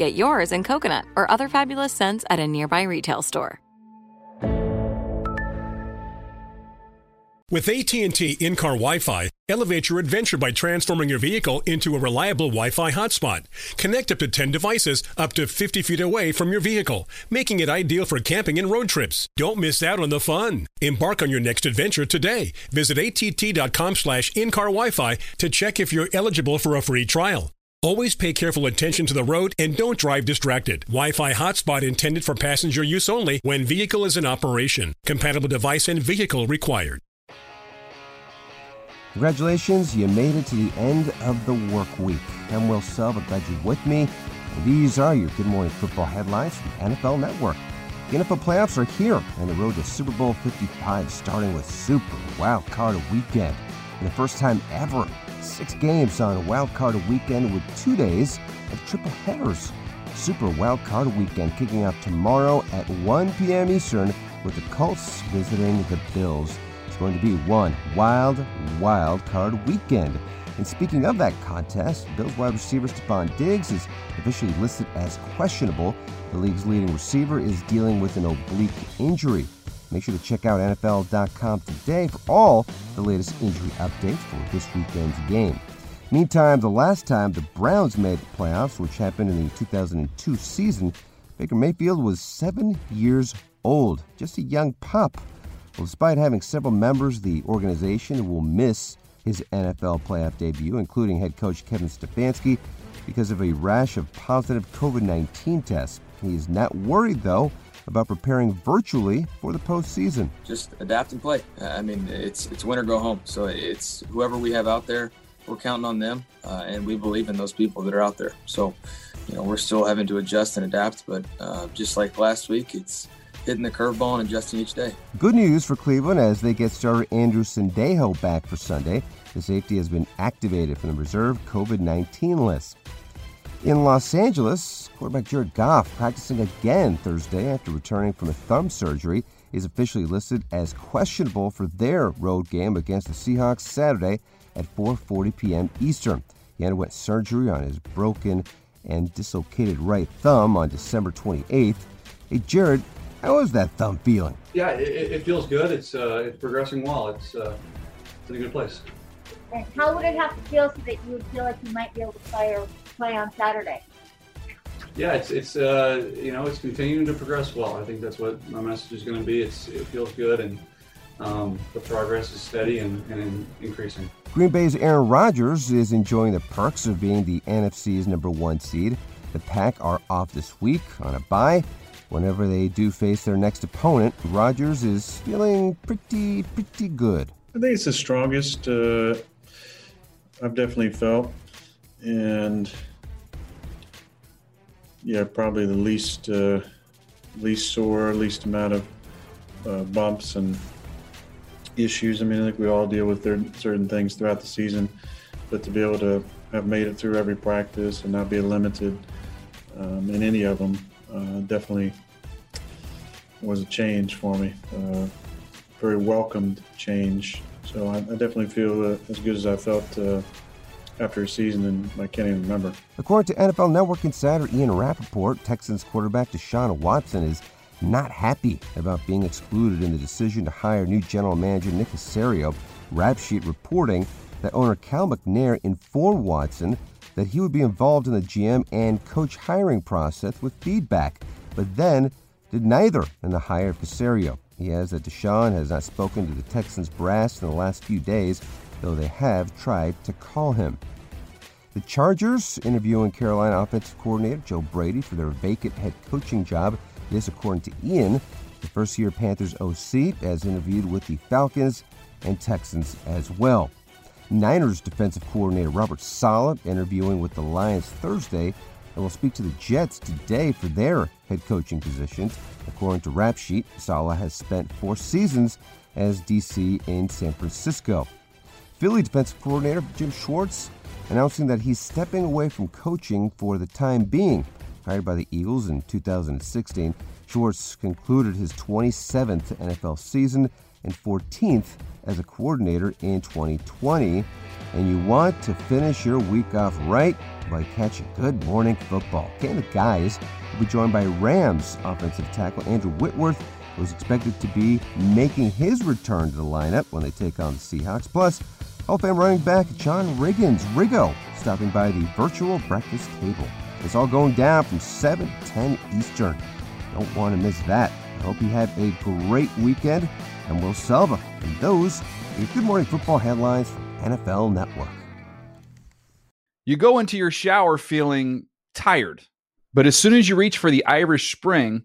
Get yours in coconut or other fabulous scents at a nearby retail store. With AT&T in-car Wi-Fi, elevate your adventure by transforming your vehicle into a reliable Wi-Fi hotspot. Connect up to 10 devices up to 50 feet away from your vehicle, making it ideal for camping and road trips. Don't miss out on the fun. Embark on your next adventure today. Visit att.com slash in-car Wi-Fi to check if you're eligible for a free trial. Always pay careful attention to the road and don't drive distracted. Wi-Fi hotspot intended for passenger use only when vehicle is in operation. Compatible device and vehicle required. Congratulations, you made it to the end of the work week. I'm Will Selvy, glad you're with me. These are your Good Morning Football headlines from NFL Network. The NFL playoffs are here, and the road to Super Bowl 55 starting with Super Wild Card Weekend. For the first time ever, six games on a Wild Card Weekend with two days of triple headers. Super Wild Card Weekend kicking off tomorrow at 1 p.m. Eastern with the Colts visiting the Bills It's going to be one wild, wild card weekend. And speaking of that contest, Bills wide receiver Stefon Diggs is officially listed as questionable. The league's leading receiver is dealing with an oblique injury. Make sure to check out NFL.com today for all the latest injury updates for this weekend's game. Meantime, the last time the Browns made the playoffs, which happened in the 2002 season, Baker Mayfield was seven years old, just a young pup. Well, despite having several members of the organization will miss his NFL playoff debut, including head coach Kevin Stefanski, because of a rash of positive COVID 19 tests. He is not worried, though, about preparing virtually for the postseason. Just adapt and play. I mean, it's it's win or go home. So it's whoever we have out there, we're counting on them, uh, and we believe in those people that are out there. So, you know, we're still having to adjust and adapt, but uh, just like last week, it's hitting the curveball and adjusting each day. Good news for Cleveland as they get starter Andrew Sendejo back for Sunday. The safety has been activated from the reserve COVID 19 list. In Los Angeles, quarterback Jared Goff, practicing again Thursday after returning from a thumb surgery, is officially listed as questionable for their road game against the Seahawks Saturday at 4:40 p.m. Eastern. He underwent surgery on his broken and dislocated right thumb on December 28th. Hey, Jared, how is that thumb feeling? Yeah, it, it feels good. It's uh, it's progressing well. It's uh, it's in a good place. And how would it have to feel so that you would feel like you might be able to play or play on Saturday? Yeah, it's it's uh, you know it's continuing to progress well. I think that's what my message is going to be. It's it feels good and um, the progress is steady and, and increasing. Green Bay's Aaron Rodgers is enjoying the perks of being the NFC's number one seed. The Pack are off this week on a bye. Whenever they do face their next opponent, Rodgers is feeling pretty, pretty good. I think it's the strongest uh, I've definitely felt, and yeah, probably the least, uh, least sore, least amount of uh, bumps and issues. I mean, I think we all deal with certain things throughout the season, but to be able to have made it through every practice and not be limited um, in any of them uh, definitely was a change for me. Uh, very welcomed change. So I, I definitely feel uh, as good as I felt uh, after a season, and I can't even remember. According to NFL Network insider Ian Rapoport, Texans quarterback Deshaun Watson is not happy about being excluded in the decision to hire new general manager Nick Caserio. Rap sheet reporting that owner Cal McNair informed Watson that he would be involved in the GM and coach hiring process with feedback, but then did neither in the hire of Caserio. He adds that Deshaun has not spoken to the Texans brass in the last few days, though they have tried to call him. The Chargers interviewing Carolina offensive coordinator Joe Brady for their vacant head coaching job. This, according to Ian, the first year Panthers OC, has interviewed with the Falcons and Texans as well. Niners defensive coordinator Robert Saleh interviewing with the Lions Thursday and will speak to the Jets today for their head coaching positions. According to Rap Sheet, Saleh has spent four seasons as DC in San Francisco. Philly defensive coordinator Jim Schwartz announcing that he's stepping away from coaching for the time being. Hired by the Eagles in 2016, Schwartz concluded his 27th NFL season and 14th as a coordinator in 2020. And you want to finish your week off right by catching good morning football. Can the guys will be joined by Rams offensive tackle Andrew Whitworth, who is expected to be making his return to the lineup when they take on the Seahawks. Plus, Hall of Fame running back John Riggins, Riggo, stopping by the virtual breakfast table. It's all going down from 7 10 Eastern. Don't want to miss that. I hope you have a great weekend, and Will Selvy. And those are Good Morning Football headlines from NFL Network. You go into your shower feeling tired, but as soon as you reach for the Irish Spring,